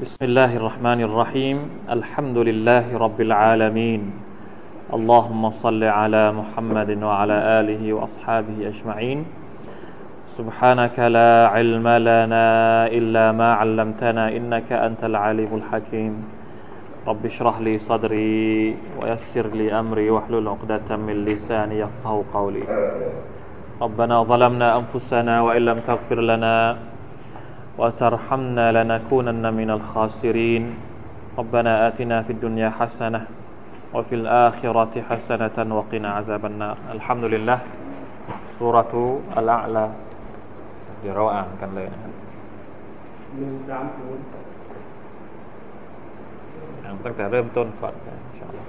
بسم الله الرحمن الرحيم. الحمد لله رب العالمين. اللهم صل على محمد وعلى آله وأصحابه أجمعين. سبحانك لا علم لنا إلا ما علمتنا إنك أنت العليم الحكيم. رب اشرح لي صدري ويسر لي أمري واحلل عقدة من لساني يفقه قولي. ربنا ظلمنا أنفسنا وإن لم تغفر لنا وترحمنا لنكونن من الخاسرين. ربنا آتنا في الدنيا حسنة وفي الآخرة حسنة وقنا عذاب النار. الحمد لله. سورة الأعلى. เดี๋ยวเราอ่านกันเลยนะครับหนึ่งสามศูนย์ตั้งแต่เริ่มต้นก่อนนะอินชาอัลลอฮ์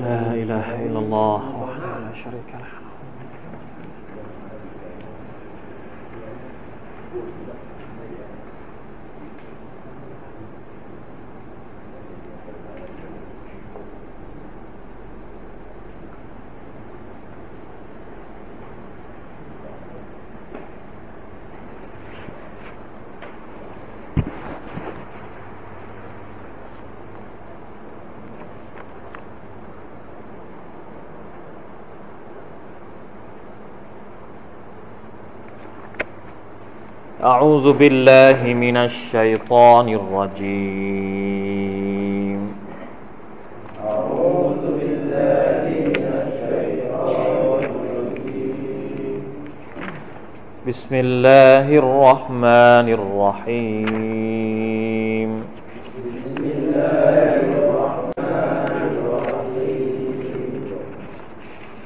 نعم، لا إله إلا الله وحده لا شريك له. قبول الله أعوذ بالله من الشيطان الرجيم. أعوذ بالله من الشيطان الرجيم. بسم الله الرحمن الرحيم. بسم الله الرحمن الرحيم.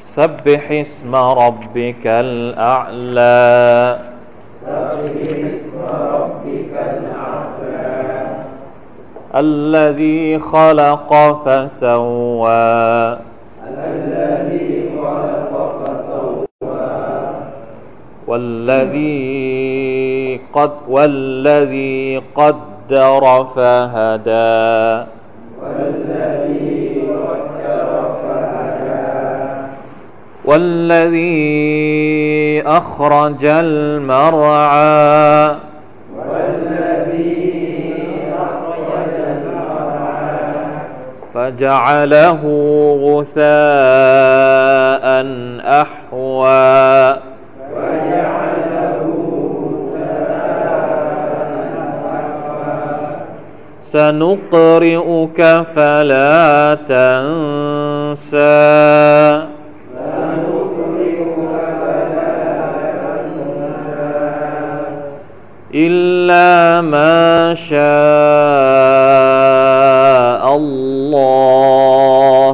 سبح اسم ربك الأعلى. الذي خلق فسوى. الذي خلق فسوى والذي قد والذي قدر فهدى والذي قدر فهدى. والذي أخرج المرعى. فجعله غثاء أحوى. سنقرئك فلا تنسى. إلا ما شاء. الله.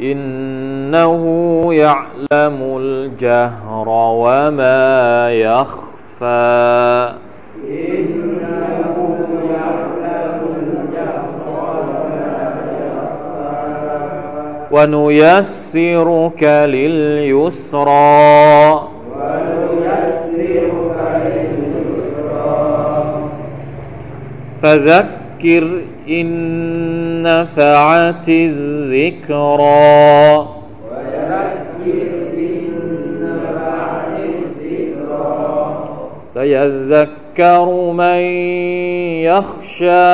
إنه يعلم الجهر وما يخفى. ونيسرك لليسرى. فذكر إن نفعت الذكرى. سيذكر من يخشى.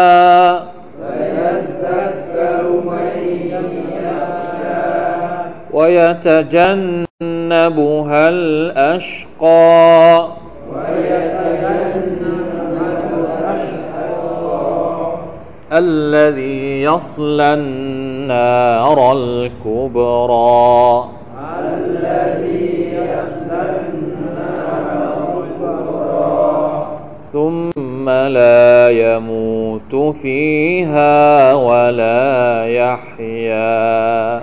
سيذكر من يخشى ويتجنبها الأشقى. الذي يصلى النار الكبرى. ثم لا يموت فيها ولا يحيا.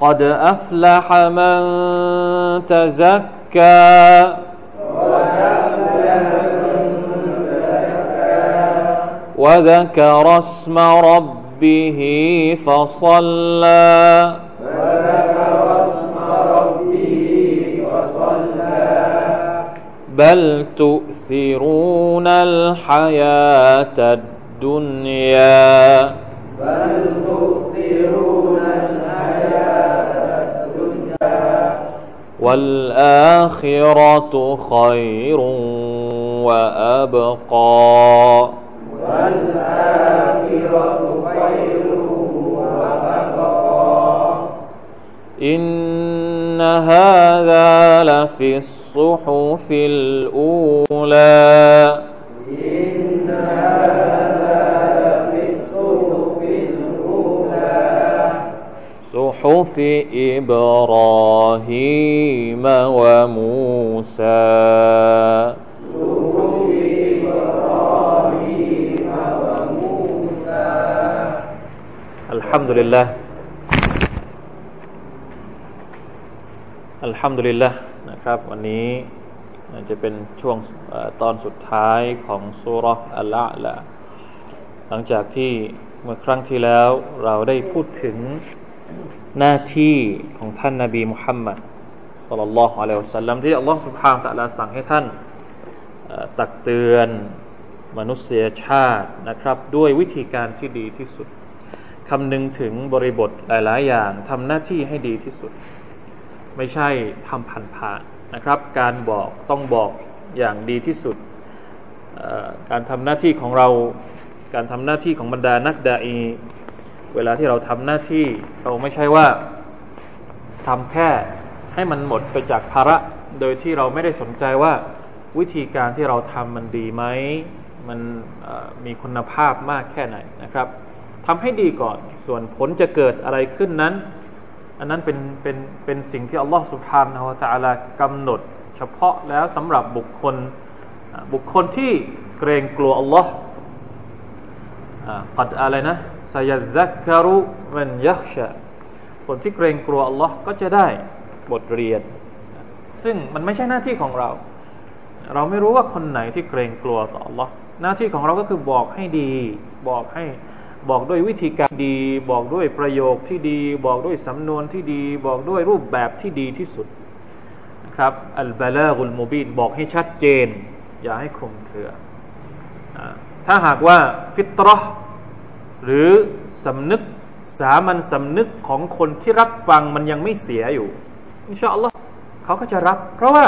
قد أفلح من تزكى. وذكر اسم ربه فصلى. بل تؤثرون الحياة الدنيا. بل تؤثرون والآخرة خير وأبقى. والآخرة خير وأبقى إن هذا لفي الصحف الأولى. صحف إبراهيم وموسى صحف إبراهيم وموسى الحمد للهอัลฮัมดุลิลละนะครับ วันนี้จะเป็นช่วงอตอนสุดท้ายของสุรษอัลละละหลังจากที่เมื่อครั้งที่แล้วเราได้พูดถึง หน้าที่ของท่านนาบีมุฮัมมัดสัลลัลลอฮุอะลัยฮิวสัลลัมที่อัลลอฮฺสุบฮานตะลาสั่งให้ท่านตักเตือนมนุษยชาตินะครับ ด้วยวิธีการที่ดีที่สุดคำนึงถึงบริบทหลาย ๆ อย่างทำหน้าที่ให้ดีที่สุด ไม่ใช่ทำผ่านๆนะครับ การบอกต้องบอกอย่างดีที่สุด การทำหน้าที่ของเราการทำหน้าที่ของบรรดานักดาอี เวลาที่เราทำหน้าที่เราไม่ใช่ว่าทำแค่ให้มันหมดไปจากภาระ โดยที่เราไม่ได้สนใจว่าวิธีการที่เราทำมันดีไหมมันมีคุณภาพมากแค่ไหนนะครับทำให้ดีก่อน ส่วนผลจะเกิดอะไรขึ้นนั้น อันนั้นเป็นเป็นเป็นสิ่งที่อัลลอฮฺสุบฮานาอัลตะลากำหนด เฉพาะแล้วสำหรับบุคคลบุคคลที่เกรงกลัวอัลลอฮฺปัดอะไรนะ สยซักคารุมันยักชะคนที่เกรงกลัวอัลลอฮ์ก็จะได้บทเรียน ซึ่งมันไม่ใช่หน้าที่ของเรา เราไม่รู้ว่าคนไหนที่เกรงกลัวต่ออัลลอฮ์หน้าที่ของเราก็คือบอกให้ดี บอกให้บอกด้วยวิธีการดี บอกด้วยประโยคที่ดี บอกด้วยสำนวนที่ดี บอกด้วยรูปแบบที่ดีที่สุดนะครับอัลบาลากุลมูบีนบอกให้ชัดเจน อย่าให้คลุมเครือ ถ้าหากว่าฟิตรอ หรือสำนึกสามัญสำนึกของคนที่รับฟังมันยังไม่เสียอยู่อินชาอัลลอฮ์เขาก็จะรับ เพราะว่า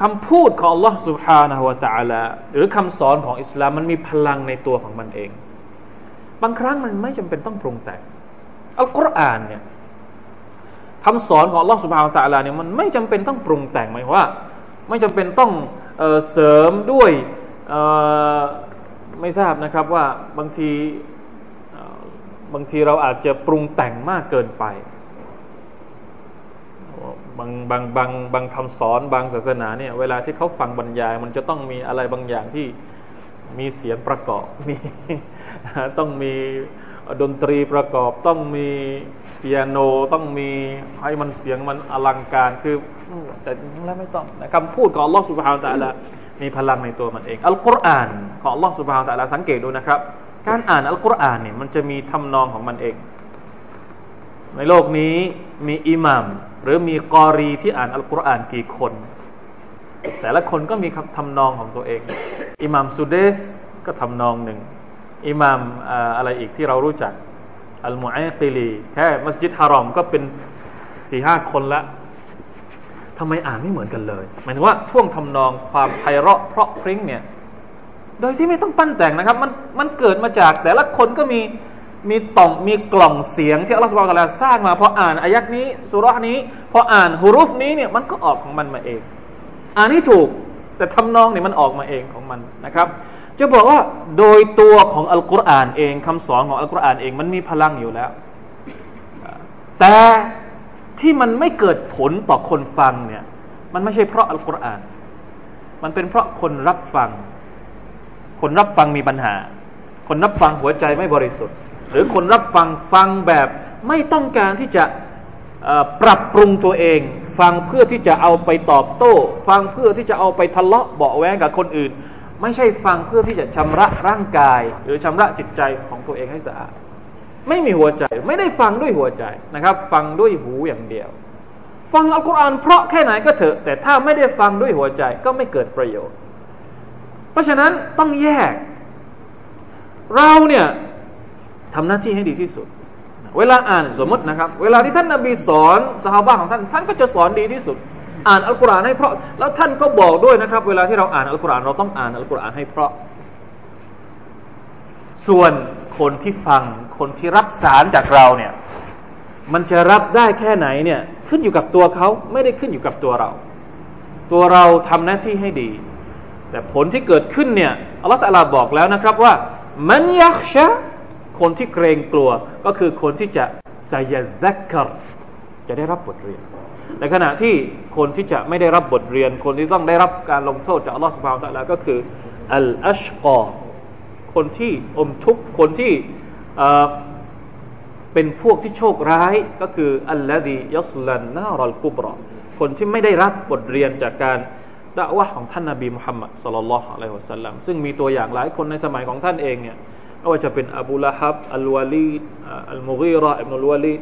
คำพูดของ Allah سبحانه และ تعالى หรือคำสอนของอิสลามมันมีพลังในตัวของมันเองบางครั้งมันไม่จำเป็นต้องปรุงแต่ง อัลกุรอานเนี่ยคำสอนของ Allah سبحانه และ تعالى เนี่ยมันไม่จำเป็นต้องปรุงแต่งหมายว่า ไม่จำเป็นต้องเเสริมด้วย ไม่ทราบนะครับว่าบางทีบางทีเราอาจจะปรุงแต่งมากเกินไป บางบางบางบางคำสอนบางศาสนาเนี่ยเวลาที่เขาฟังบรรยาย มันจะต้องมีอะไรบางอย่างที่มีเสียงประกอบมีต้องมีดนตรีประกอบต้องมีเปียโนต้องมีให้มันเสียงมันอลังการคือแต่แล้วไม่ต้องคำพูดของอัลลอฮฺสุบฮานตะละ มีพลังในตัวมันเอง อัลกุรอาน ของอัลลอฮฺสุบฮานตะละสังเกตดูนะครับ การอ่านอัลกุรอานเนี่ยมันจะมีทำนองของมันเอง ในโลกนี้มีอิหมัมหรือมีกอรีที่อ่านอัลกุรอานกี่คน แต่ละคนก็มีทำนองของตัวเอง อิหมัมสุเดสก็ทำนองหนึ่งอิหมัมอะไรอีกที่เรารู้จักอัลมุอัยติลีแค่มัสยิดฮารอมก็เป็นสี่ห้าคนละ ทำไมอ่านไม่เหมือนกันเลย หมายถึงว่าท่วงทำนองความไพเราะเพราะพริ้งเนี่ย โดยที่ไม่ต้องปั้นแต่งนะครับ มันมันเกิดมาจากแต่ละคนก็มีมีต่อมมีกล่องเสียงที่อัลลอฮฺสุบานสร้างมาพออ่านอายักนี้สุรานี้พออ่านฮุรุฟนี้เนี่ยมันก็ออกของมันมาเอง อ่านให้ถูกแต่ทำนองเนี่ยมันออกมาเองของมันนะครับ จะบอกว่าโดยตัวของอัลกุรอานเองคำสอนของอัลกุรอานเองมันมีพลังอยู่แล้ว แต่ ที่มันไม่เกิดผลต่อคนฟังเนี่ย มันไม่ใช่เพราะอัลกุรอาน มันเป็นเพราะคนรับฟัง คนรับฟังมีปัญหา คนรับฟังหัวใจไม่บริสุทธิ์ หรือคนรับฟังฟังแบบไม่ต้องการที่จะปรับปรุงตัวเอง ฟังเพื่อที่จะเอาไปตอบโต้ ฟังเพื่อที่จะเอาไปทะเลาะเบาแวงกับคนอื่น ไม่ใช่ฟังเพื่อที่จะชำระร่างกาย หรือชำระจิตใจของตัวเองให้สะอาด ไม่มีหัวใจ ไม่ได้ฟังด้วยหัวใจนะครับ ฟังด้วยหูอย่างเดียว ฟังอัลกุรอานเพราะแค่ไหนก็เถอะ แต่ถ้าไม่ได้ฟังด้วยหัวใจก็ไม่เกิดประโยชน์ เพราะฉะนั้นต้องแยก เราเนี่ยทำหน้าที่ให้ดีที่สุด เวลาอ่านสมมตินะครับ เวลาที่ท่านนาบีสอนสหายของท่าน ท่านก็จะสอนดีที่สุด อ่านอัลกุรอานให้เพราะ แล้วท่านก็บอกด้วยนะครับ เวลาที่เราอ่านอัลกุรอานเราต้องอ่านอัลกุรอานให้เพราะ ส่วน คนที่ฟังคนที่รับสารจากเราเนี่ย มันจะรับได้แค่ไหนเนี่ย ขึ้นอยู่กับตัวเขาไม่ได้ขึ้นอยู่กับตัวเรา ตัวเราทำหน้าที่ให้ดี แต่ผลที่เกิดขึ้นเนี่ยอัลลอฮฺตะลาบอกแล้วนะครับว่ามันยักชะคนที่เกรงกลัวก็คือคนที่จะไซยซักกรจะได้รับบทเรียนในขณะที่คนที่จะไม่ได้รับบทเรียน คนที่ต้องได้รับการลงโทษจากอัลลอฮฺสุบฮานตะลาก็คืออัลอัชกอ คนที่อมทุกข์คนที่เป็นพวกที่โชคร้ายก็คืออัลลอฮียัสลันนารัลกุบรอคนที่ไม่ได้รับบทเรียนจากการด่าวะของท่านนาบีมุฮัมมัดสุลลัลลอฮุอะลัยฮิวะสัลลัมซึ่งมีตัวอย่างหลายคนในสมัยของท่านเองเนี่ยไม่ว่าจะเป็นอบูละฮับอัลวาลีดอัลมุกีรออิบนุลวาลีด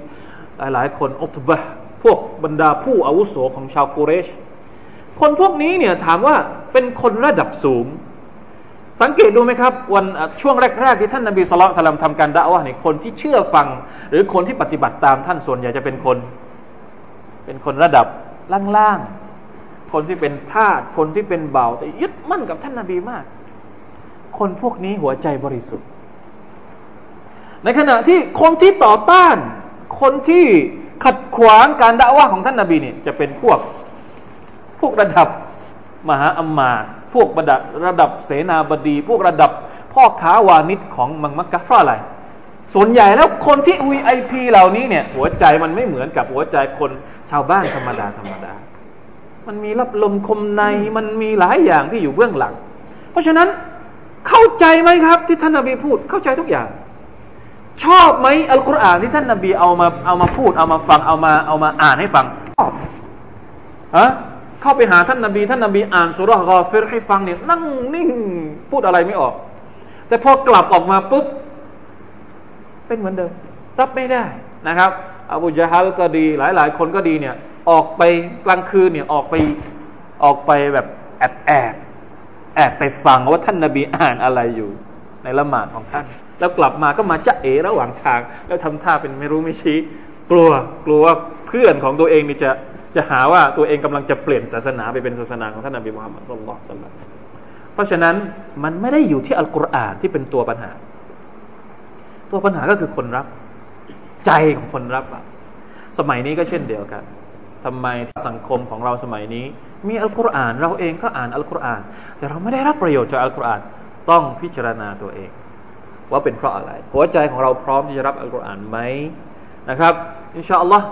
หลายหลายคนอุตบะพวกบรรดาผู้อาวุโสของชาวกุเรช คนพวกนี้เนี่ยถามว่าเป็นคนระดับสูง สังเกตดูไหมครับ วันช่วงแรก ๆ ที่ท่านนบีสุลต่านทำการด่าวะเนี่ยคนที่เชื่อฟัง หรือคนที่ปฏิบัติตามท่านส่วนใหญ่จะเป็นคน เป็นคนระดับล่างๆ คนที่เป็นทาสคนที่เป็นเบาแต่ยึดมั่นกับท่านนบีมาก คนพวกนี้หัวใจบริสุทธิ์ ในขณะที่คนที่ต่อต้าน คนที่ขัดขวางการด่าวะของท่านนบีเนี่ยจะเป็นพวก พวกระดับมหาอัมมา พวกระดับระดับเสนาบดี พวกระดับพ่อค้าวานิชของมังมักกะเพราะอะไร ส่วนใหญ่แล้วคนที่ VIP เหล่านี้เนี่ย หัวใจมันไม่เหมือนกับหัวใจคนชาวบ้านธรรมดาธรรมดา มันมีรับลมคมในมันมีหลายอย่างที่อยู่เบื้องหลัง เพราะฉะนั้นเข้าใจไหมครับ ที่ท่านนาบีพูดเข้าใจทุกอย่าง ชอบไหมอัลกุรอานที่ท่านนาบีเอามาเอามาพูดเอามาฟังเอามาเอามาอ่านให้ฟังชอบฮะ เข้าไปหาท่านนาบีท่านนาบีอ่านสุรากอฟิรให้ฟังเนี่ยนั่งนิ่งพูดอะไรไม่ออก แต่พอกลับออกมาปุ๊บ เป็นเหมือนเดิม รับไม่ได้นะครับอบูจาฮัลก็ดีหลาย ๆ คนก็ดีเนี่ย ออกไปกลางคืนเนี่ยออกไปออกไปแบบแอบแอบแอบไปฟังว่าท่านนาบีอ่านอะไรอยู่ในละหมาดของท่าน แล้วกลับมาก็มาจะเอระหว่างทาง แล้วทำท่าเป็นไม่รู้ไม่ชี้ กลัวกลัวว่าเพื่อนของตัวเองนี่จะ จะหาว่าตัวเองกำลังจะเปลี่ยนศาสนาไปเป็นศาสนาของท่านนบีมุฮัมมัดสุลลัลสัลลัมเพราะฉะนั้นมันไม่ได้อยู่ที่อัลกุรอานที่เป็นตัวปัญหา ตัวปัญหาก็คือคนรับ ใจของคนรับอะสมัยนี้ก็เช่นเดียวกันทำไมสังคมของเราสมัยนี้ มีอัลกุรอาน เราเองก็อ่านอัลกุรอาน แต่เราไม่ได้รับประโยชน์จากอัลกุรอานต้องพิจารณาตัวเอง ว่าเป็นเพราะอะไร หัวใจของเราพร้อมที่จะรับอัลกุรอานไหมนะครับอินชาอัลลอฮ์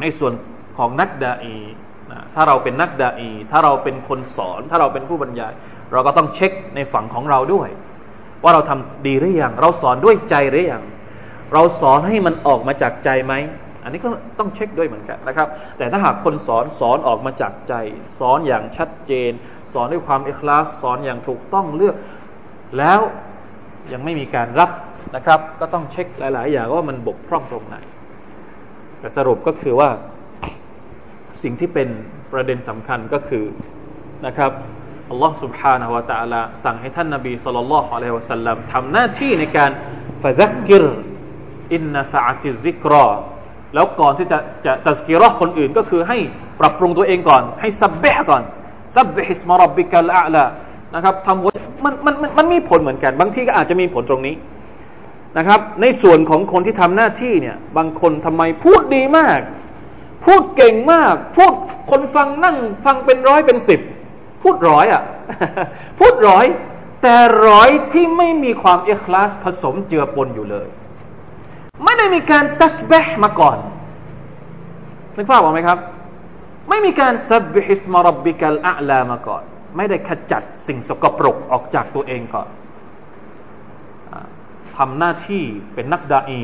ในส่วน ของนักดาอีนะถ้าเราเป็นนักดาอี ถ้าเราเป็นคนสอน ถ้าเราเป็นผู้บรรยาย เราก็ต้องเช็คในฝั่งของเราด้วย ว่าเราทำดีหรือยัง เราสอนด้วยใจหรือยัง เราสอนให้มันออกมาจากใจไหม อันนี้ก็ต้องเช็คด้วยเหมือนกันนะครับ แต่ถ้าหากคนสอนสอนออกมาจากใจ สอนอย่างชัดเจน สอนด้วยความเอิคลาสสอนอย่างถูกต้องเลือก แล้วยังไม่มีการรับนะครับ ก็ต้องเช็คหลาย ๆ อย่างว่ามันบกพร่องตรงไหนแต่สรุปก็คือว่า สิ่งที่เป็นประเด็นสำคัญก็คือนะครับอัลลอฮ์ سبحانه และ تعالى สั่งให้ท่านนบีสุลต่านละฮ์อะลัยฮิวะสัลลัมทำหน้าที่ในการฟะซักกิรอินนฟะอติซิกรอแล้วก่อนที่จะจะตัสกิรอคนอื่นก็คือให้ปรับปรุงตัวเองก่อน ให้ซับเบะก่อนซับเบฮิสมารับบิกัลอาลานะครับทำมันมันมันมันมีผลเหมือนกัน บางทีก็อาจจะมีผลตรงนี้นะครับ ในส่วนของคนที่ทำหน้าที่เนี่ยบางคนทำไมพูดดีมาก พูดเก่งมาก พูดคนฟังนั่งฟังเป็นร้อยเป็นสิบ พูดร้อยอะ พูดร้อย แต่ร้อยที่ไม่มีความเอคลาสผสมเจือปนอยู่เลย ไม่ได้มีการตัสเบะมาก่อนนึกภาพออกไหมครับ ไม่มีการซับบิฮิสมารบบิกัลอาลามาก่อน ไม่ได้ขจัดสิ่งสกปรกออกจากตัวเองก่อนทำหน้าที่เป็นนักดาอี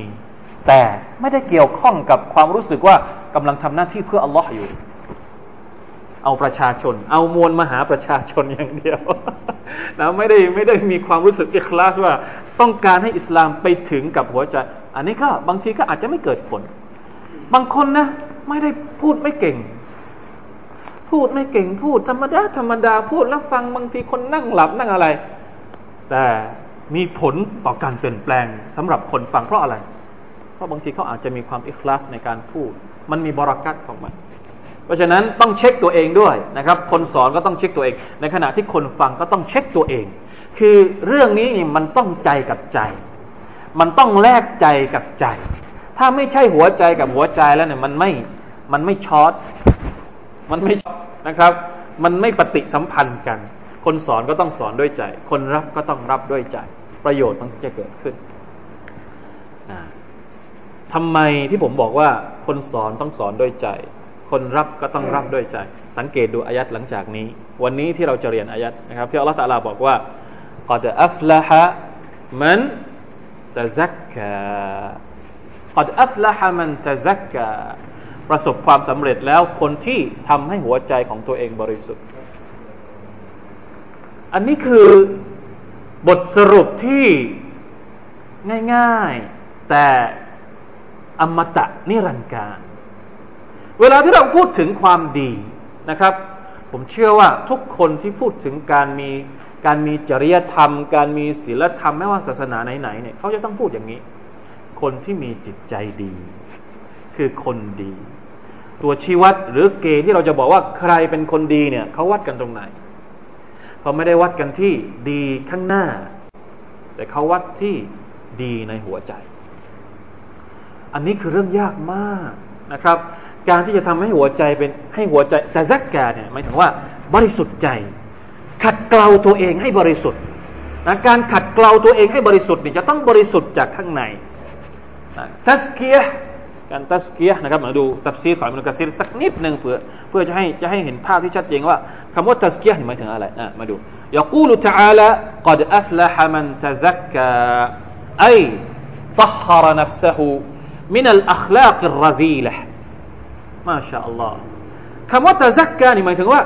แต่ไม่ได้เกี่ยวข้องกับความรู้สึกว่า กำลังทำหน้าที่เพื่ออัลลอฮ์อยู่ เอาประชาชน เอามวลมหาประชาชนอย่างเดียวนะไม่ได้ไม่ได้มีความรู้สึกอิคลาสว่าต้องการให้อิสลามไปถึงกับหัวใจ อันนี้ก็บางทีก็อาจจะไม่เกิดผล บางคนนะ ไม่ได้พูดไม่เก่ง พูดไม่เก่งพูด ธรรมดาธรรมดาพูดแล้วฟังบางทีคนนั่งหลับนั่งอะไร แต่มีผลต่อการเปลี่ยนแปลงสำหรับคนฟังเพราะอะไร เพราะบางทีเขาอาจจะมีความอิคลาสในการพูด มันมีบรากัตของมัน เพราะฉะนั้นต้องเช็คตัวเองด้วยนะครับ คนสอนก็ต้องเช็คตัวเอง ในขณะที่คนฟังก็ต้องเช็คตัวเอง คือเรื่องนี้มันต้องใจกับใจ มันต้องแลกใจกับใจ ถ้าไม่ใช่หัวใจกับหัวใจแล้วเนี่ยมันไม่มันไม่ช็อตมันไม่ช็อตนะครับ มันไม่ปฏิสัมพันธ์กัน คนสอนก็ต้องสอนด้วยใจ คนรับก็ต้องรับด้วยใจ ประโยชน์มันจะเกิดขึ้น ทำไมที่ผมบอกว่าคนสอนต้องสอนด้วยใจ คนรับก็ต้องรับด้วยใจ สังเกตดูอายัดหลังจากนี้ วันนี้ที่เราจะเรียนอายัดนะครับ ที่อัลลอฮฺตะลาบอกว่าอัดอัฟละฮะมันตะซักกะอัดอัฟละฮะมันตะซักกะประสบความสำเร็จแล้วคนที่ทำให้หัวใจของตัวเองบริสุทธิ์ อันนี้คือบทสรุปที่ง่าย ๆ แต่ อมตะนิรันดร์การ เวลาที่เราพูดถึงความดีนะครับ ผมเชื่อว่าทุกคนที่พูดถึงการมีการมีจริยธรรม การมีศีลธรรมไม่ว่าศาสนาไหนๆเนี่ยเขาจะต้องพูดอย่างนี้ คนที่มีจิตใจดี คือคนดี ตัวชี้วัดหรือเกณฑ์ที่เราจะบอกว่าใครเป็นคนดีเนี่ยเขาวัดกันตรงไหนเขาไม่ได้วัดกันที่ดีข้างหน้า แต่เขาวัดที่ดีในหัวใจ อันนี้คือเรื่องยากมากนะครับ การที่จะทำให้หัวใจเป็นให้หัวใจแต่ซักกาเนี่ยหมายถึงว่าบริสุทธิ์ใจ ขัดเกลาตัวเองให้บริสุทธิ์นะการขัดเกลาตัวเองให้บริสุทธิ์เนี่ยจะต้องบริสุทธิ์จากข้างในทัสเกียการตัสเกียนะครับมาดูตัฟซีรของอิมนุกะซีรสักนิดหนึ่งเพื่อเพื่อจะให้จะให้เห็นภาพที่ชัดเจนว่าคำว่าตัสเกียหมายถึงอะไรนะมาดู يقول تعالى قد أفلح من تزكى أي طهر نفسه มินัลอัคลากิรซีละมาชาอัลลอฮ์คำว่าตะซักกานี่หมายถึงว่า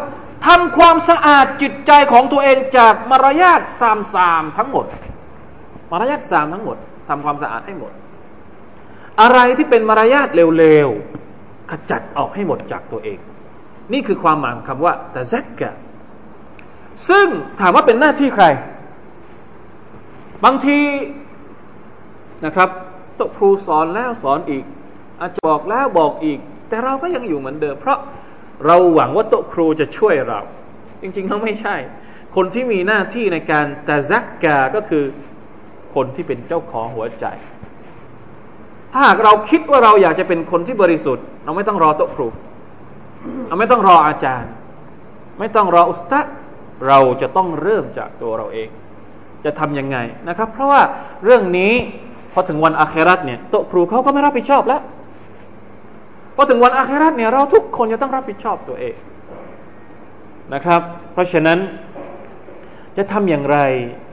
ทำความสะอาดจิตใจของตัวเองจากมารยาทสามสามทั้งหมด มารยาทสามทั้งหมดทำความสะอาดให้หมด อะไรที่เป็นมารยาทเร็วๆขจัดออกให้หมดจากตัวเอง นี่คือความหมายของคำว่าตะซักกะซึ่งถามว่าเป็นหน้าที่ใคร บางทีนะครับ ตครูสอนแล้วสอนอีกอาจบอกแล้วบอกอีก แต่เราก็ยังอยู่เหมือนเดิม เพราะเราหวังว่าโตครูจะช่วยเรา จริงๆเขาไม่ใช่ คนที่มีหน้าที่ในการตะซักกาก็คือคนที่เป็นเจ้าของหัวใจ ถ้าหากเราคิดว่าเราอยากจะเป็นคนที่บริสุทธิ์ เราไม่ต้องรอโตครูเราไม่ต้องรออาจารย์ ไม่ต้องรออุสตะเราจะต้องเริ่มจากตัวเราเอง จะทำยังไงนะครับ เพราะว่าเรื่องนี้ พอถึงวันอาคราตเนี่ยโต๊ะครูเขาก็ไม่รับผิดชอบแล้วพอถึงวันอาคราตเนี่ยเราทุกคนจะต้องรับผิดชอบตัวเองนะครับ เพราะฉะนั้นจะทำอย่างไร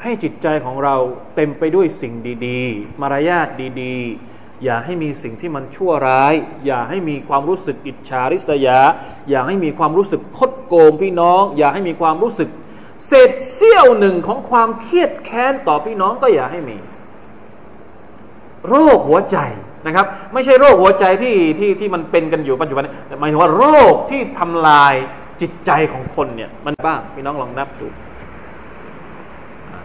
ให้จิตใจของเราเต็มไปด้วยสิ่งดีๆ มารยาทดีๆ อย่าให้มีสิ่งที่มันชั่วร้าย อย่าให้มีความรู้สึกอิจฉาริษยา อย่าให้มีความรู้สึกคดโกงพี่น้อง อย่าให้มีความรู้สึกเศษเสี้ยวหนึ่งของความเครียดแค้นต่อพี่น้องก็อย่าให้มี โรคหัวใจนะครับ ไม่ใช่โรคหัวใจที่ที่ที่มันเป็นกันอยู่ปัจจุบันแต่หมายถึงว่าโรคที่ทำลายจิตใจของคนเนี่ย มันบ้างพี่น้องลองนับดู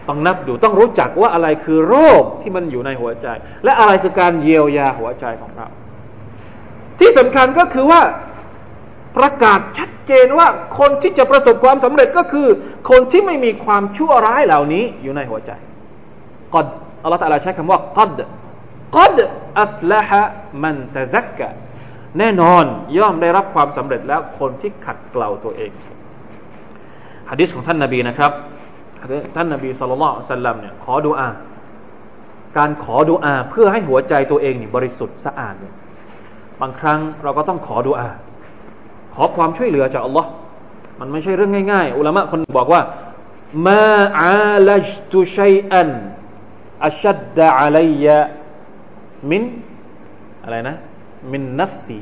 ต้องนับดูต้องรู้จักว่าอะไรคือโรคที่มันอยู่ในหัวใจ และอะไรคือการเยียวยาหัวใจของเรา ที่สำคัญก็คือว่าประกาศชัดเจนว่าคนที่จะประสบความสำเร็จก็คือ คนที่ไม่มีความชั่วร้ายเหล่านี้อยู่ในหัวใจกอดอัลลอฮฺตะลาใช้คำว่ากอด กอดอัฟละฮะมันตะซักกะแน่นอนย่อมได้รับความสำเร็จแล้วคนที่ขัดเกลาตัวเองฮะดิษของท่านนาบีนะครับท่านนบีสุลต่านสัลลัมเนี่ยขอดุอา การขอดุอาเพื่อให้หัวใจตัวเองนี่บริสุทธิ์สะอาดเนี่ยบางครั้งเราก็ต้องขอดุอา ขอความช่วยเหลือจากอัลลอฮ์มันไม่ใช่เรื่องง่ายๆ อุลามะคนบอกว่ามาอาลจตุชัยอันอัชัดดะอะลัยะ มินอะไรนะ มินนัฟซี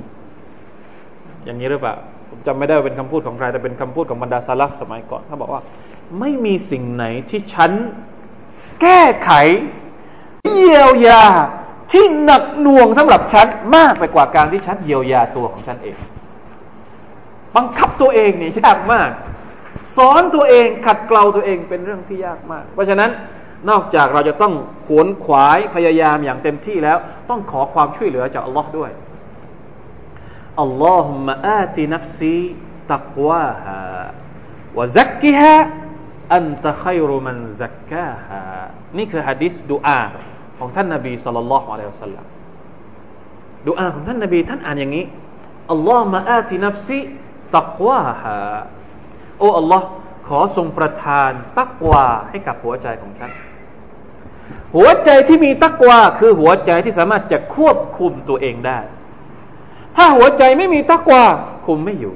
อย่างนี้หรือเปล่าผมจำไม่ได้ว่าเป็นคำพูดของใครแต่เป็นคำพูดของบรรดาซาลัฟสมัยก่อนเขาบอกว่า ไม่มีสิ่งไหนที่ฉันแก้ไข เยียวยาทที่หนักหน่วงสำหรับฉันมากไปกว่าการที่ฉันเยียวยาตัวของฉันเอง บังคับตัวเองนี่ยากมาก สอนตัวเองขัดเกลาตัวเองเป็นเรื่องที่ยากมาก เพราะฉะนั้น นอกจากเราจะต้องขวนขวายพยายามอย่างเต็มที่แล้ว ต้องขอความช่วยเหลือจากอัลลอฮ์ด้วยอัลลอฮุมะอาตินัฟซีตักวาฮาวะซักกิฮะอันตะขัยรุมันซักกาฮานี่คือฮะดิษดูอาของท่านนบีสัลลัลลอฮุอะลัยฮิวสัลลัมดูอาของท่านนบีท่านอ่านอย่างนี้อัลลอฮ์มะอาตินัฟซีตักวาฮาโอ้อัลลอฮ์ขอทรงประทานตักวาให้กับหัวใจของฉัน หัวใจที่มีตักวาคือหัวใจที่สามารถจะควบคุมตัวเองได้ ถ้าหัวใจไม่มีตักวาคุมไม่อยู่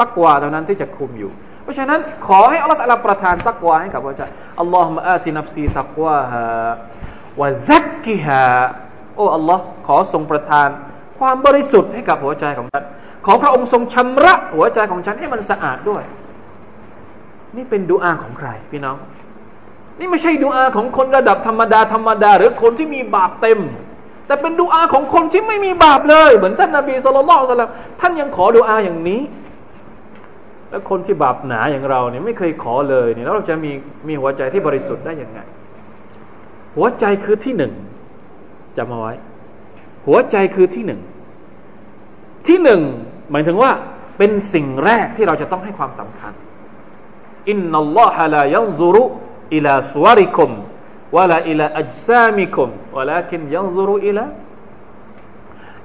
ตักวาเท่านั้นที่จะคุมอยู่ เพราะฉะนั้นขอให้อัลลอฮฺประทานตักวาให้กับหัวใจอัลลอฮฺมะอาตินัฟซีตักวาฮาวะซักกิฮาโอ้อัลลอฮ์ขอทรงประทานความบริสุทธิ์ให้กับหัวใจของฉันขอพระองค์ทรงชำระหัวใจของฉันให้มันสะอาดด้วย นี่เป็นดูอาของใครพี่น้อง นี่ไม่ใช่ดูอาของคนระดับธรรมดาธรรมดา หรือคนที่มีบาปเต็ม แต่เป็นดูอาของคนที่ไม่มีบาปเลย เหมือนท่านนาบีสุลต่านท่านยังขอดูอาอย่างนี้ แล้วคนที่บาปหนาอย่างเราเนี่ยไม่เคยขอเลยเนี่ยแล้วเราจะมีมีหัวใจที่บริสุทธิ์ได้ยังไง หัวใจคือที่หนึ่งจำเอาไว้ หัวใจคือที่หนึ่งที่หนึ่งหมายถึงว่าเป็นสิ่งแรกที่เราจะต้องให้ความสำคัญอินนัลลอฮะลายัลจุรุ อิลา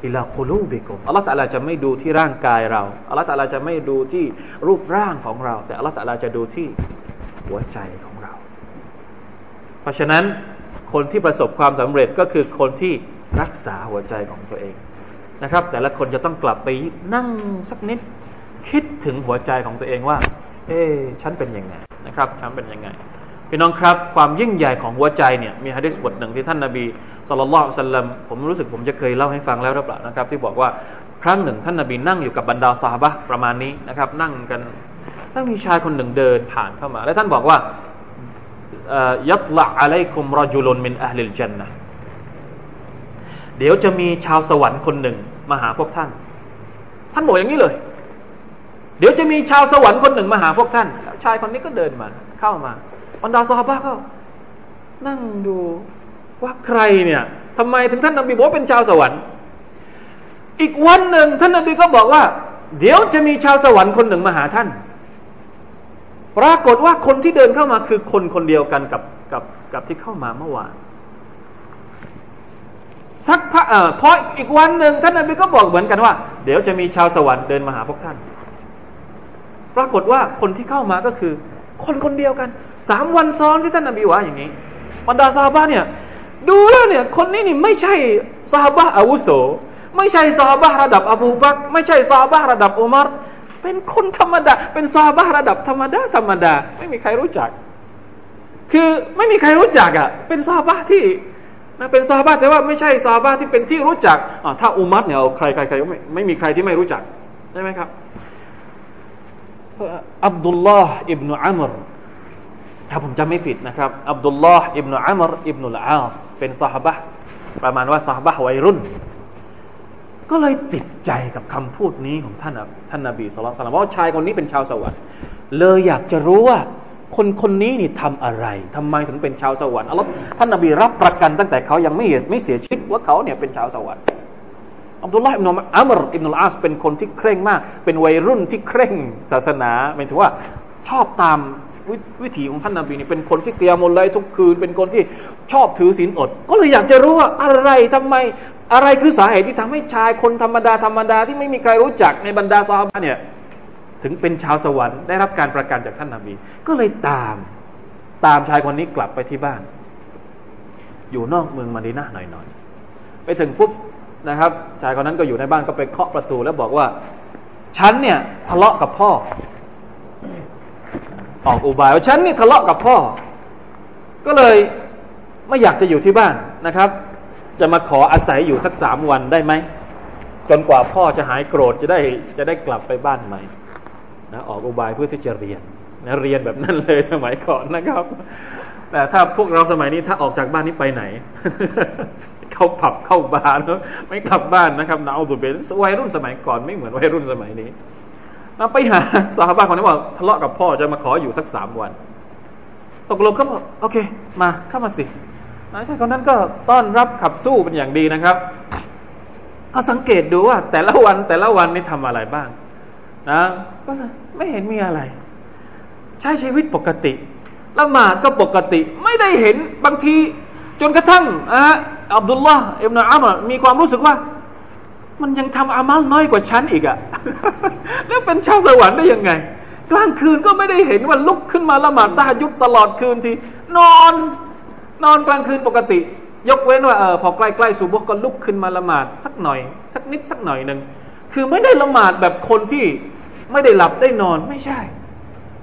อิลาคุลูบิคุมอัลลอฮฺตะลาจะไม่ดูที่ร่างกายเราอัลลอฮฺตะลาจะไม่ดูที่รูปร่างของเรา แต่อัลลอฮฺตะลาจะดูที่หัวใจของเรา เพราะฉะนั้นคนที่ประสบความสำเร็จก็คือคนที่รักษาหัวใจของตัวเองนะครับ แต่ละคนจะต้องกลับไปนั่งสักนิด คิดถึงหัวใจของตัวเองว่า เอ๊ฉันเป็นยังไงนะครับ ฉันเป็นยังไง พี่น้องครับความยิ่งใหญ่ของหัวใจเนี่ยมีฮะดิษบทหนึ่งที่ท่านนาบีสุลต่านสัลลัมผมรู้สึกผมจะเคยเล่าให้ฟังแล้วหรือเปล่านะครับ ที่บอกว่าครั้งหนึ่งท่านนาบีนั่งอยู่กับบรรดาสาบะประมาณนี้นะครับ นั่งกันแล้วมีชายคนหนึ่งเดินผ่านเข้ามา แล้วท่านบอกว่ายัตละอะลัยคุมรอจุลนมินอัลลิลจันนะเดี๋ยวจะมีชาวสวรรค์คนหนึ่งมาหาพวกท่าน ท่านบอกอย่างนี้เลย เดี๋ยวจะมีชาวสวรรค์คนหนึ่งมาหาพวกท่านชายคนนี้ก็เดินมาเข้ามา บรรดาสหายก็นั่งดูว่าใครเนี่ยทำไมถึงท่านนบีบอกเป็นชาวสวรรค์ อีกวันหนึ่งท่านนบีก็บอกว่า เดี๋ยวจะมีชาวสวรรค์คนหนึ่งมาหาท่าน ปรากฏว่าคนที่เดินเข้ามาคือคนคนเดียวกันกับกับกับที่เข้ามาเมื่อวานสักพักเอ่อพออีกวันหนึ่งท่านนบีก็บอกเหมือนกันว่า เดี๋ยวจะมีชาวสวรรค์เดินมาหาพวกท่าน ปรากฏว่าคนที่เข้ามาก็คือ คนคนเดียวกัน สามวันซ้อนที่ท่านนบีว่าอย่างนี้บรรดาซาบะเนี่ย ดูแล้วเนี่ย คนนี้นี่ไม่ใช่ซาบะอาวุโส ไม่ใช่ซาบะระดับอบูบักไม่ใช่ซาบะระดับอุมารเป็นคนธรรมดา เป็นซาบะระดับธรรมดาธรรมดา ไม่มีใครรู้จัก คือไม่มีใครรู้จักอะ เป็นซาบะที่นะเป็นซาบะแต่ว่าไม่ใช่ซาบะที่เป็นที่รู้จักอ่าถ้าอุมัตเนี่ยใครใครใครไม่ไม่มีใครที่ไม่รู้จักใช่ไหมครับอับดุลลอฮ์อิบนุอัมร ถ้าผมจำไม่ผิดนะครับอับดุลลอฮ์อิบนุอัมรอิบนุลอาสเป็นซาฮบะประมาณว่าซาฮบะวัยรุ่น ก็เลยติดใจกับคำพูดนี้ของท่านท่านนบีสุลต่านว่าชายคนนี้เป็นชาวสวรรค์เลยอยากจะรู้ว่าคนคนนี้นี่ทำอะไรทำไมถึงเป็นชาวสวรรค์อัลลอฮ์ท่านนบีรับประกันตั้งแต่เขายังไม่ไม่เสียชีวิตว่าเขาเนี่ยเป็นชาวสวรรค์อับดุลลาห์อิบนุอัมรอิบนุลอาสเป็นคนที่เคร่งมาก เป็นวัยรุ่นที่เคร่งศาสนาหมายถึงว่าชอบตาม วิถีของท่านนบีนี่เป็นคนที่เตียมลไลทุกคืน เป็นคนที่ชอบถือศีลอด ก็เลยอยากจะรู้ว่าอะไรทำไมอะไรคือสาเหตุที่ทำให้ชายคนธรรมดาธรรมดาที่ไม่มีใครรู้จักในบรรดาซาบะเนี่ยถึงเป็นชาวสวรรค์ได้รับการประกันจากท่านนาบี ก็เลยตามตามชายคนนี้กลับไปที่บ้าน อยู่นอกเมืองมาดีนะหน่อยๆไปถึงปุ๊บนะครับ ชายคนนั้นก็อยู่ในบ้านก็ไปเคาะประตูแล้วบอกว่า ฉันเนี่ยทะเลาะกับพ่อ ออกอุบายว่าฉันนี่ทะเลาะกับพ่อ ก็เลยไม่อยากจะอยู่ที่บ้านนะครับ จะมาขออาศัยอยู่สักสามวันได้ไหมจนกว่าพ่อจะหายโกรธจะได้จะได้กลับไปบ้านใหม่นะออกอุบายเพื่อที่จะเรียนนะเรียนแบบนั้นเลยสมัยก่อนนะครับ แต่ถ้าพวกเราสมัยนี้ถ้าออกจากบ้านนี้ไปไหน เข้าผับเข้าบาร์ไม่กลับบ้านนะครับนาอัลตุเบนวัยรุ่นสมัยก่อนไม่เหมือนวัยรุ่นสมัยนี้ มาไปหาสาบาคนนี้ว่าทะเลาะกับพ่อจะมาขออยู่สักสามวัน ตกลงก็บอกโอเค มาเข้ามาสินะใช่คนนั้นก็ต้อนรับขับสู้เป็นอย่างดีนะครับก็สังเกตดูว่า แต่ละวันแต่ละวันนี่ทำอะไรบ้าง นะก็ไม่เห็นมีอะไร ใช้ชีวิตปกติละหมาดก็ปกติ ไม่ได้เห็นบางที จนกระทั่งอะอับดุลลาห์อิบนาอัมมีความรู้สึกว่า มันยังทำอามัลน้อยกว่าฉันอีกอะแล้วเป็นชาวสวรรค์ได้ยังไง กลางคืนก็ไม่ได้เห็นว่าลุกขึ้นมาละหมาดตายุบตลอดคืนที นอน นอนกลางคืนปกติ ยกเว้นว่าเออพอใกล้ๆสุบกก็ลุกขึ้นมาละหมาดสักหน่อย สักนิดสักหน่อยหนึ่งคือไม่ได้ละหมาดแบบคนที่ไม่ได้หลับได้นอนไม่ใช่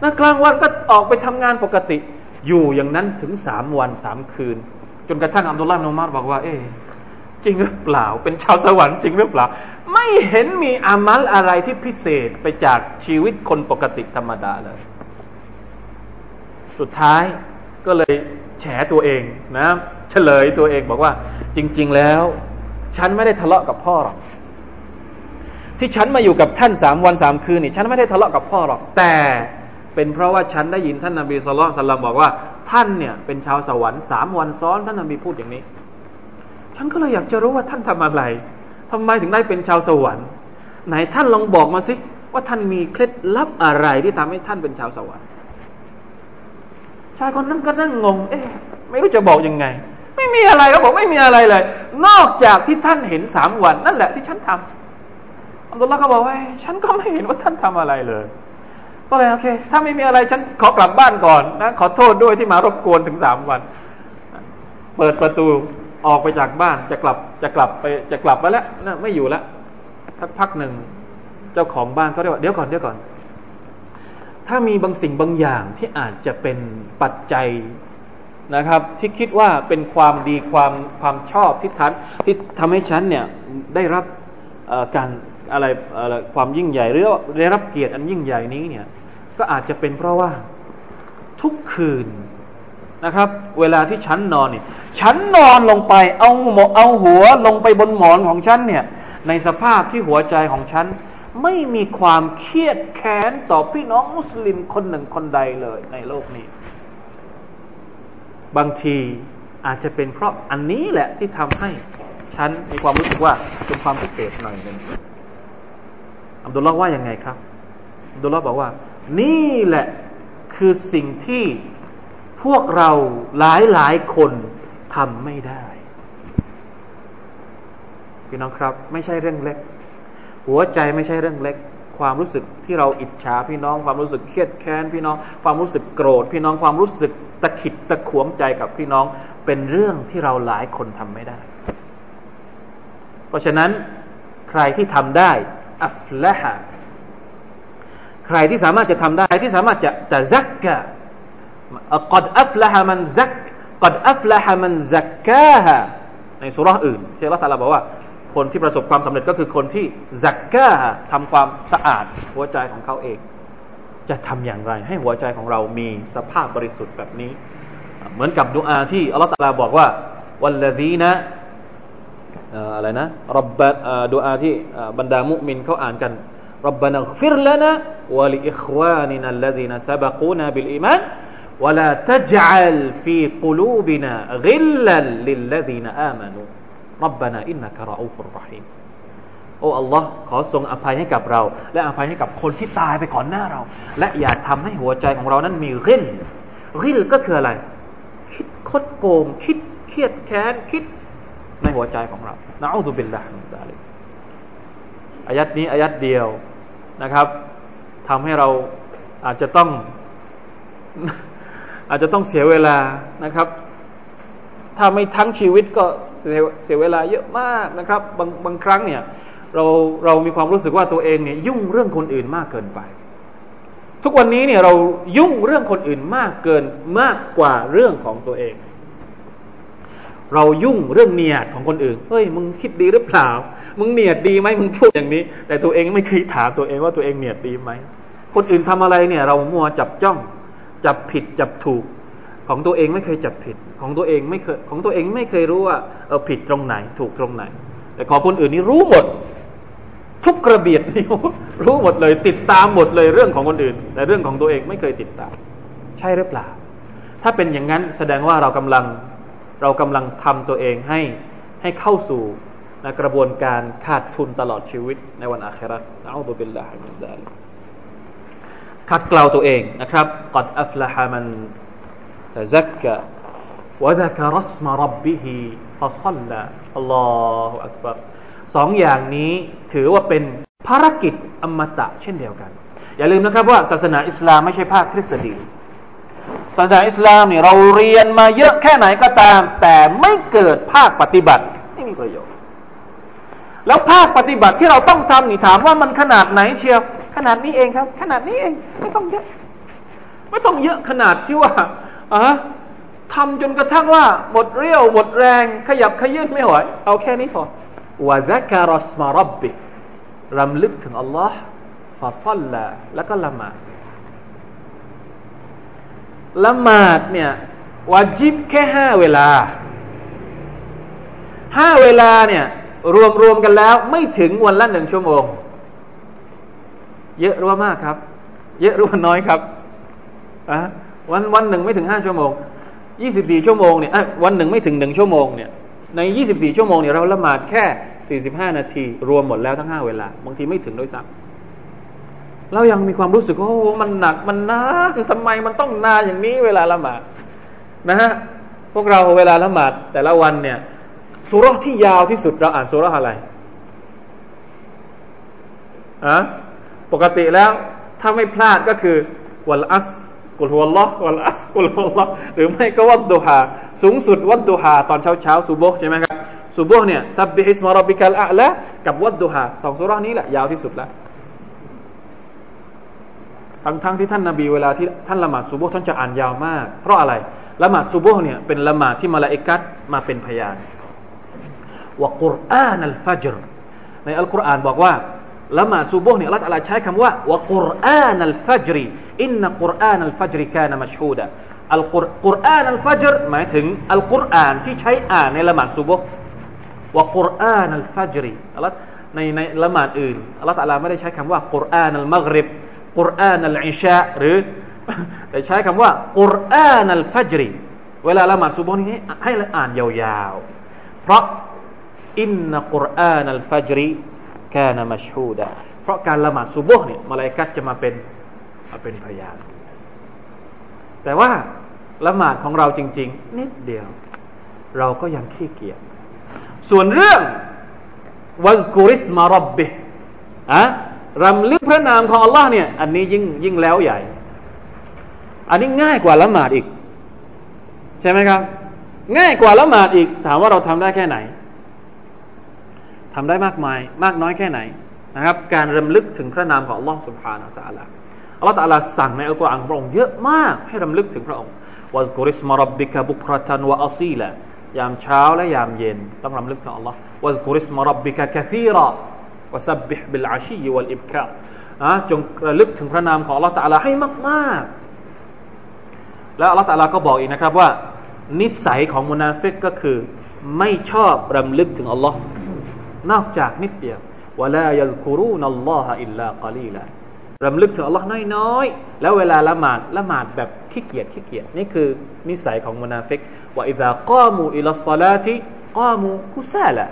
นะกลางวันก็ออกไปทำงานปกติ อยู่อย่างนั้นถึงสามวันสามคืน จนกระทั่งอัมดุลลาห์นอมารบอกว่า เอ๊ จริงหรือเปล่า เป็นชาวสวรรค์จริงหรือเปล่า ไม่เห็นมีอามัลอะไรที่พิเศษไปจากชีวิตคนปกติธรรมดาเลย สุดท้ายก็เลยแฉตัวเองนะเฉลยตัวเองบอกว่า จริง ๆ แล้ว ฉันไม่ได้ทะเลาะกับพ่อหรอกที่ฉันมาอยู่กับท่านสามวันสามคืนนี่ฉันไม่ได้ทะเลาะกับพ่อหรอกแต่เป็นเพราะว่าฉันได้ยินท่านนาบีสุลต่านบอกว่า ท่านเนี่ยเป็นชาวสวรรค์สามวันซ้อนท่านนาบีพูดอย่างนี้ ฉันก็เลยอยากจะรู้ว่าท่านทำอะไรทำไมถึงได้เป็นชาวสวรรค์ ไหนท่านลองบอกมาสิว่าท่านมีเคล็ดลับอะไรที่ทำให้ท่านเป็นชาวสวรรค์ชายคนนั้นก็นั่งงง เอ๊ะไม่รู้จะบอกยังไง ไม่มีอะไรเขาบอกไม่มีอะไรเลย นอกจากที่ท่านเห็นสามวัน นั่นแหละที่ฉันทำอัลลอฮ์ก็บอกว่าฉันก็ไม่เห็นว่าท่านทำอะไรเลย ก็เลยโอเค ถ้าไม่มีอะไรฉันขอกลับบ้านก่อนนะขอโทษด้วยที่มารบกวนถึงสามวัน เปิดประตู ออกไปจากบ้านจะกลับจะกลับไปจะกลับมาแล้วนะไม่อยู่แล้วสักพักหนึ่งเจ้าของบ้านก็ได้ว่าเดี๋ยวก่อนเดี๋ยวก่อน ถ้ามีบางสิ่งบางอย่างที่อาจจะเป็นปัจจัยนะครับ ที่คิดว่าเป็นความดีความความชอบที่ทันที่ทำให้ฉันเนี่ยได้รับการอะไรอะไรความยิ่งใหญ่หรือได้รับเกียรติอันยิ่งใหญ่นี้เนี่ยก็อาจจะเป็นเพราะว่าทุกคืนนะครับ เวลาที่ฉันนอนเนี่ย ฉันนอนลงไปเอาหมเอาหัวลงไปบนหมอนของฉันเนี่ย ในสภาพที่หัวใจของฉัน ไม่มีความเครียดแค้นต่อพี่น้องมุสลิมคนหนึ่งคนใดเลยในโลกนี้ บางทีอาจจะเป็นเพราะอันนี้แหละที่ทำให้ฉันมีความรู้สึกว่าเป็นความพิเศษหน่อยหนึ่งอับดุลลาห์ว่ายังไงครับอับดุลลาห์บอกว่า นี่แหละคือสิ่งที่พวกเราหลายหลายคน ทำไม่ได้พี่น้องครับ ไม่ใช่เรื่องเล็ก หัวใจไม่ใช่เรื่องเล็ก ความรู้สึกที่เราอิจฉาพี่น้อง ความรู้สึกเครียดแค้นพี่น้อง ความรู้สึกโกรธ พี่น้องความรู้สึกตะขิดตะขวงใจกับพี่น้อง เป็นเรื่องที่เราหลายคนทำไม่ได้ เพราะฉะนั้นใครที่ทำได้อัฟละฮะใครที่สามารถจะทำได้ที่สามารถจะจะซักกะกัดอัฟละฮะมันซัก قد أفلح من زكاها ในสุราอื่น الله تعالى บอกว่า คนที่ประสบความสำเร็จก็คือคนที่ زكاها ทำความสะอาดหัวใจของเขาเอง จะทำอย่างไร ให้หัวใจของเรามีสภาพบริสุทธิ์แบบนี้ เหมือนกับดุอาที่ الله تعالى บอกว่า والذين อะไรนะ ربنا ดุอาที่บรรดามุมินเขาอ่านกันربنا اغفر لنا ولإخواننا الذين سبقونا بالإيمان ولا تجعل في قلوبنا غلا للذين آمنوا ربنا إنك رؤوف رحيم โอ้ Allah ขอทรงอภัยให้กับเรา และอภัยให้กับคนที่ตายไปก่อนหน้าเรา และอย่าทำให้หัวใจของเรานั้นมีริลริลก็คืออะไร คิดคดโกง คิดเครียดแค้น คิดในหัวใจของเรานะอูซุบิลลาฮิมินซาลิกอายัดนี้อายัดเดียวนะครับทำให้เราอาจจะต้อง อาจจะต้องเสียเวลานะครับ ถ้าไม่ทั้งชีวิตก็เสียเวลาเยอะมากนะครับ บางบางครั้งเนี่ยเราเรามีความรู้สึกว่าตัวเองเนี่ยยุ่งเรื่องคนอื่นมากเกินไป ทุกวันนี้เนี่ยเรายุ่งเรื่องคนอื่นมากเกินมากกว่าเรื่องของตัวเอง เรายุ่งเรื่องเนียดของคนอื่นเฮ้ยมึงคิดดีหรือเปล่า มึงเนียดดีไหมมึงพูดอย่างนี้ แต่ตัวเองไม่เคยถามตัวเองว่าตัวเองเนียดดีไหมคนอื่นทำอะไรเนี่ย เรามัวจับจ้อง จับผิดจับถูก ของตัวเองไม่เคยจับผิด ของตัวเองไม่เคยของตัวเองไม่เคยรู้ว่าเออผิดตรงไหน ถูกตรงไหน แต่ของคนอื่นนี่รู้หมด ทุกกระเบียดนิ้วรู้หมดเลย ติดตามหมดเลยเรื่องของคนอื่น แต่เรื่องของตัวเองไม่เคยติดตาม ใช่หรือเปล่า ถ้าเป็นอย่างนั้นแสดงว่าเรากำลังเรากำลังทำตัวเองให้ให้เข้าสู่กระบวนการขาดทุนตลอดชีวิตในวันอาคราอัลลอฮฺบิลลาฮิมินซาลิก ขัดเกลาตัวเองนะครับقد أفلح من تزكى وذكر اسم ربه فصلى الله أكبر สองอย่างนี้ถือว่าเป็นภารกิจอมตะเช่นเดียวกัน อย่าลืมนะครับว่าศาสนาอิสลามไม่ใช่ภาคทฤษฎีศาสนาอิสลามเนี่ยเราเรียนมาเยอะแค่ไหนก็ตาม แต่ไม่เกิดภาคปฏิบัติไม่มีประโยชน์ แล้วภาคปฏิบัติที่เราต้องทำนี่ถามว่ามันขนาดไหนเชียว ขนาดนี้เองครับ ขนาดนี้เอง ไม่ต้องเยอะ ไม่ต้องเยอะขนาดที่ว่าอะทำจนกระทั่งว่าหมดเรี่ยวหมดแรงขยับขยื่นไม่ไหว เอาแค่นี้พอวะซักการัสมารับบิรำลึกถึงอัลลอฮ์ฟาซัลละแล้วก็ละหมาดละหมาดเนี่ยวาจิบแค่ห้าเวลาห้าเวลาเนี่ย รวมรวมกันแล้ว ไม่ถึงวันละหนึ่งชั่วโมง เยอะหรือว่ามากครับ เยอะหรือว่าน้อยครับอะวันวันหนึ่งไม่ถึงห้าชั่วโมงยี่สิบสี่ชั่วโมงเนี่ยวันหนึ่งไม่ถึงหนึ่งชั่วโมงเนี่ยในยี่สิบสี่ชั่วโมงเนี่ยเราละหมาดแค่สี่สิบห้านาที รวมหมดแล้วทั้งห้าเวลา บางทีไม่ถึงด้วยซ้ำเรายังมีความรู้สึกว่าโอ้มันหนักมันนานทำไมมันต้องนานอย่างนี้เวลาละหมาดนะฮะพวกเราเวลาละหมาดแต่ละวันเนี่ยสุรที่ยาวที่สุดเราอ่านสุรอะไรอะ ปกติแล้วถ้าไม่พลาดก็คือวัลอัสกุลฮุลลอฮ์วัลอัสกุลฮุลลอฮ์หรือไม่ก็วัดดุฮาสูงสุด والضحى ตอนเช้าเช้าสุโบใช่ไหมครับสุโบเนี่ยซับบิฮิสมารับบิกัลอะละกับวัดดุฮาสองสุรนี้แหละยาวที่สุดแล้วทั้งทั้งที่ท่านนาบีเวลาที่ท่านละหมาดซุบฮ์ท่านจะอ่านยาวมาก เพราะอะไรละหมาดซุบฮ์เนี่ยเป็นละหมาดที่มาลาอิกัตมาเป็นพยานوقرآن الفجر ในอัลกุรอานบอกว่า ละหมาดซุบฮ์เนี่ยالله تعالى ใช้คำว่า وقرآن الفجرอินนักุรอานอัลฟัจรีกานมัชฮูดะอัลกุรอานอัลฟัจรหมายถึงอัลกุรอานที่ใช้อ่านในละหมาดซุบฮ์ว่ากุรอานอัลฟัจรีอัลลอฮ์ในในละหมาดอื่นอัลลอฮ์ตะลาไม่ได้ใช้คำว่ากุรอานอัลมักริบกุรอานอัลอิชาหรือแต่ใช้คำว่ากุรอานอัลฟัจรีเวลาละหมาดซุบฮ์นี้ให้อ่านยาวๆเพราะอินนกุรอานอัลฟัจรี กานมัชฮูดะเพราะการละหมาดซุบฮ์เนี่ยมาลายกัดจะมาเป็นมาเป็นพยาน แต่ว่าละหมาดของเราจริง ๆ นิดเดียว เราก็ยังขี้เกียจส่วนเรื่องวัซกุริสมารบบิอะรำลึกพระนามของอัลลอฮ์เนี่ย อันนี้ยิ่งยิ่งแล้วใหญ่ อันนี้ง่ายกว่าละหมาดอีก ใช่ไหมครับ ง่ายกว่าละหมาดอีก ถามว่าเราทำได้แค่ไหน ทำได้มากมาย มากน้อยแค่ไหนนะครับ การรำลึกถึงพระนามของอัลลอฮ์สุบฮานาอัลลอฮ์อัลลอฮ์ตะลาสั่งในอัลกุรอานของพระองค์เยอะมากให้รำลึกถึงพระองค์วะกุริสมารับบิกะบุครตันวะอัซีละยามเช้าและยามเย็น ต้องรำลึกถึงอัลลอฮ์วะกุริสมารับบิกะกะซีระวสับบิฮบิลอาชีวัลอิบคานะจงระลึกถึงพระนามของ Allah ตาลาให้มากๆ แล้ว Allah ตาลาก็บอกอีกนะครับว่า นิสัยของมุนาฟิกก็คือไม่ชอบรำลึกถึง Allah นอกจากนิดเดียววะลายัซกุรูนัลลอฮะอิลลากะลีลารำลึกถึง Allah น้อยๆ แล้วเวลาละหมาดละหมาดแบบขี้เกียจขี้เกียจนี่คือนิสัยของมุนาฟิกوإذا قاموا إلى الصلاة قاموا كسالى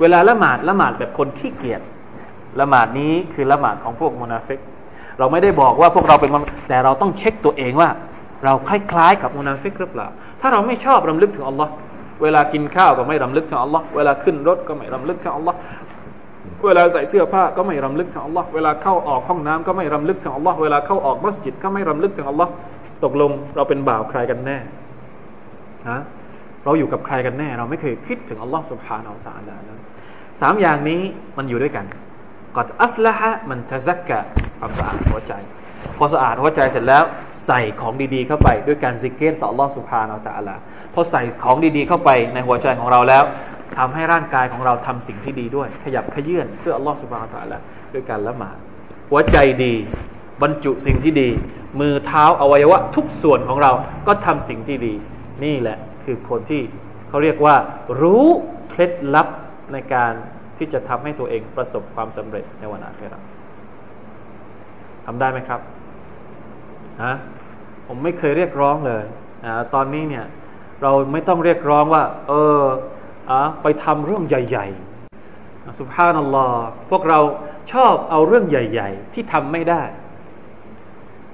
เวลาละหมาดละหมาดแบบคนขี้เกียจละหมาดนี้คือละหมาดของพวกมุนาฟิกเราไม่ได้บอกว่าพวกเราเป็นมุแต่เราต้องเช็คตัวเองว่า เราคล้ายๆกับมุนาฟิกหรือเปล่า ถ้าเราไม่ชอบรำลึกถึงอัลลอฮ์ เวลากินข้าวก็ไม่รำลึกถึงอัลลอฮ์เวลาขึ้นรถก็ไม่รำลึกถึงอัลลอฮ์เวลาใส่เสื้อผ้าก็ไม่รำลึกถึงอัลลอฮ์เวลาเข้าออกห้องน้ำก็ไม่รำลึกถึงอัลลอฮ์เวลาเข้าออกมัสยิดก็ไม่รำลึกถึงอัลลอฮ์ตกลงเราเป็นบ่าวใครกันแน่ฮะเราอยู่กับใครกันแน่ เราไม่เคยคิดถึงอัลลอฮ์สุบฮานาอัลลอฮ์สามอย่างนี้มันอยู่ด้วยกันกอดอัฟละฮะมันทะซักกะความสะอาดหัวใจ พอสะอาดหัวใจเสร็จแล้วใส่ของดีๆเข้าไปด้วยการซิกเกตต่อรอสุภาเนาตะอัลาพอใส่ของดีๆเข้าไปในหัวใจของเราแล้ว ทำให้ร่างกายของเราทำสิ่งที่ดีด้วย ขยับขยื่นเพื่อรอฮฺสุภาเนะตะอัลาด้วยการละหมาดหัวใจดี บรรจุสิ่งที่ดี มือเท้าอวัยวะทุกส่วนของเราก็ทำสิ่งที่ดี นี่แหละคือคนที่เขาเรียกว่า รู้เคล็ดลับในการที่จะทำให้ตัวเองประสบความสำเร็จในวันอาครา ทำได้ไหมครับฮะผมไม่เคยเรียกร้องเลยนะตอนนี้เนี่ยเราไม่ต้องเรียกร้องว่า เอออะไปทำเรื่องใหญ่ๆสุภานัลลอฮ์พวกเราชอบเอาเรื่องใหญ่ ๆ ที่ทำไม่ได้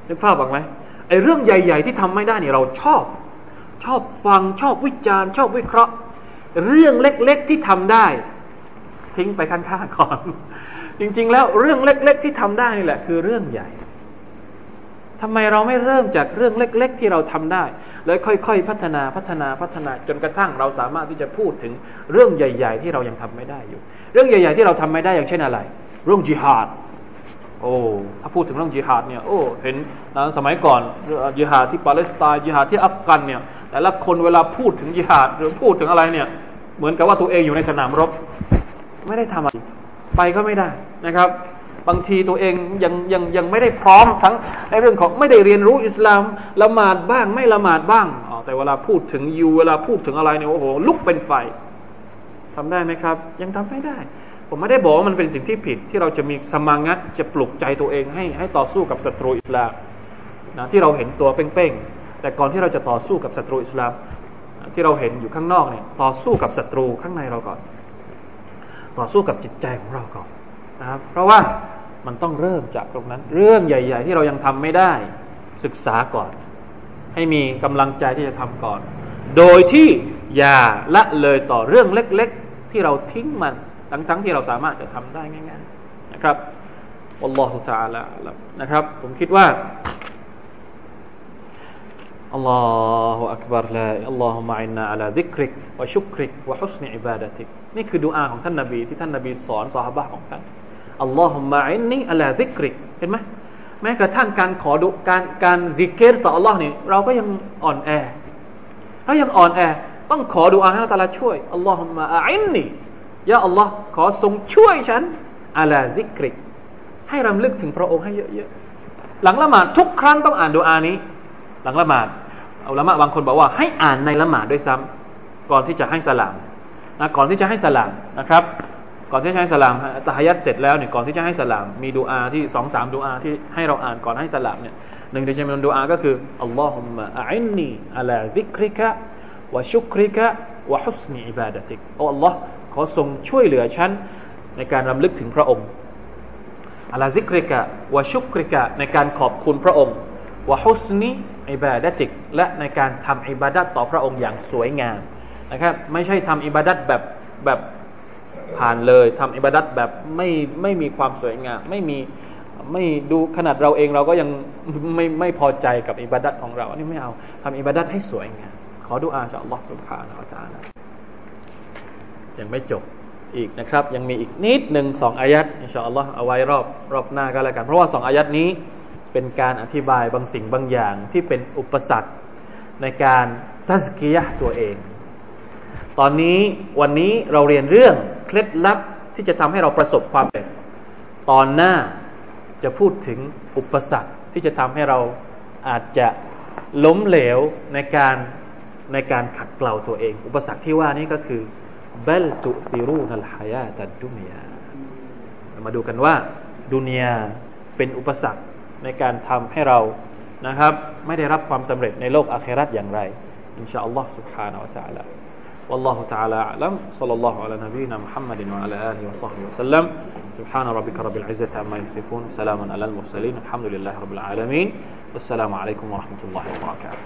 นึกภาพออกไหมไอ้เรื่องใหญ่ ๆ ที่ทำไม่ได้เนี่ยเราชอบ ชอบฟังชอบวิจารณ์ ชอบวิเคราะห์ เรื่องเล็ก ๆ ที่ทำได้ ทิ้งไปข้างๆก่อน จริง ๆ แล้วเรื่องเล็ก ๆ ที่ทำได้นี่แหละ คือเรื่องใหญ่ทำไมเราไม่เริ่มจากเรื่องเล็ก ๆ ที่เราทำได้ แล้วค่อย ๆ พัฒนาพัฒนาพัฒนาจนกระทั่งเราสามารถที่จะพูดถึงเรื่องใหญ่ ๆ ที่เรายังทำไม่ได้อยู่ เรื่องใหญ่ ๆ ที่เราทำไม่ได้อย่างเช่นอะไร เรื่องจิฮาดโอ้ถ้าพูดถึงเรื่องจิฮาดเนี่ย โอ้ เห็นนะสมัยก่อนจิฮาดที่ปาเลสไตน์จิฮาดที่อัฟกันเนี่ย แต่ละคนเวลาพูดถึงจิฮาดหรือพูดถึงอะไรเนี่ย เหมือนกับว่าตัวเองอยู่ในสนามรบ ไม่ได้ทำอะไร ไปก็ไม่ได้นะครับ บางทีตัวเองยังยังยังไม่ได้พร้อมทั้งในเรื่องของไม่ได้เรียนรู้อิสลามละหมาดบ้างไม่ละหมาดบ้างอ๋อแต่เวลาพูดถึงยูเวลาพูดถึงอะไรเนี่ยโอ้โหลุกเป็นไฟทำได้ไหมครับ ยังทำไม่ได้ ผมไม่ได้บอกว่ามันเป็นสิ่งที่ผิดที่เราจะมีสมางัดจะปลุกใจตัวเองให้ให้ต่อสู้กับศัตรูอิสลามนะที่เราเห็นตัวเป้งๆแต่ก่อนที่เราจะต่อสู้กับศัตรูอิสลามที่เราเห็นอยู่ข้างนอกเนี่ยต่อสู้กับศัตรูข้างในเราก่อน ต่อสู้กับจิตใจของเราก่อนนะครับเพราะว่ามันต้องเริ่มจากตรงนั้น เรื่องใหญ่ ๆ ที่เรายังทำไม่ได้ศึกษาก่อน ให้มีกำลังใจที่จะทำก่อน โดยที่อย่าละเลยต่อเรื่องเล็ก ๆ ที่เราทิ้งมันทั้งๆที่เราสามารถจะทำได้ง่ายๆนะครับอัลลอฮฺ تعالى นะครับ ผมคิดว่า الله أكبر اللهم أعنا على ذكرك وشكرك وحسن عبادتك นี่คือดูอาของท่านนบีที่ท่านนบีสอนสาบะของท่านاللهم أعني على ذكرك เห็นไหมแม้กระทั่งการขอดุอาการการซิกรต่ออัลลอฮ์นี่เราก็ยังอ่อนแอเรายังอ่อนแอ ต้องขอดุอาให้อัลลอฮ์ช่วย اللهم أعنيยาอัลลอฮ์ขอทรงช่วยฉันอัลาซิกริกให้รำลึกถึงพระองค์ให้เยอะๆหลังละหมาดทุกครั้งต้องอ่านดุอานี้ หลังละหมาดอัลลอฮ์บางคนบอกว่าให้อ่านในละหมาดด้วยซ้ำก่อนที่จะให้สลามนะก่อนที่จะให้สลามนะครับ ก่อนที่จะให้สลามตะฮยัดเสร็จแล้วเนี่ยก่อนที่จะให้สลาม มีดูอาที่สองสามดูอาที่ให้เราอ่านก่อนให้สลามเนี่ยหนึ่งในจำนวนดูอาก็คืออัลลอฮุมะอัอินนีอัลาซิกริกะวะชุกริกะวะฮุสนีอิบาดะติกโอ้อัลลอฮ์ขอทรงช่วยเหลือฉันในการรำลึกถึงพระองค์อัลาซิกริกะวะชุกริกะในการขอบคุณพระองค์วะฮุสนี อิบาดะติก และในการทำอิบาดัตต่อพระองค์อย่างสวยงามนะครับ ไม่ใช่ทำอิบาดัตแบบแบบผ่านเลยทำอิบาดัตแบบไม่ไม่มีความสวยงาม ไม่มีไม่ดูขนาดเราเองเราก็ยังไม่ไม่พอใจกับอิบาดัตของเราอันนี้ไม่เอาทำอิบาดัตให้สวยงามขอดูอาจากอัลลอฮฺสุบฮานาอัลลอฮฺยังไม่จบอีกนะครับ ยังมีอีกนิดหนึ่งสองอายัดอินชาอัลลอฮฺเอาไว้รอบรอบหน้าก็แล้วกัน เพราะว่าสองอายัดนี้ เป็นการอธิบายบางสิ่งบางอย่างที่เป็นอุปสรรคในการทัศกียะตัวเอง ตอนนี้วันนี้เราเรียนเรื่องเคล็ดลับที่จะทำให้เราประสบความสำเร็จ ตอนหน้าจะพูดถึงอุปสรรคที่จะทำให้เราอาจจะล้มเหลวในการในการขัดเกลาตัวเอง อุปสรรคที่ว่านี้ก็คือเบลตุฟิรูนัลฮายาตัดดุนยามาดูกันว่าดุนยาเป็นอุปสรรค ในการทำให้เรานะครับ ไม่ได้รับความสำเร็จในโลกอาคราตอย่างไรอินชาอัลลอฮ์ سبحانه และ تعالى والله تعالى أعلم صلى الله على نبينا محمد وعلى آله وصحبه وسلم سبحان ربك رب العزة عما يصفون سلام على المرسلين الحمد لله رب العالمين والسلام عليكم ورحمة الله وبركاته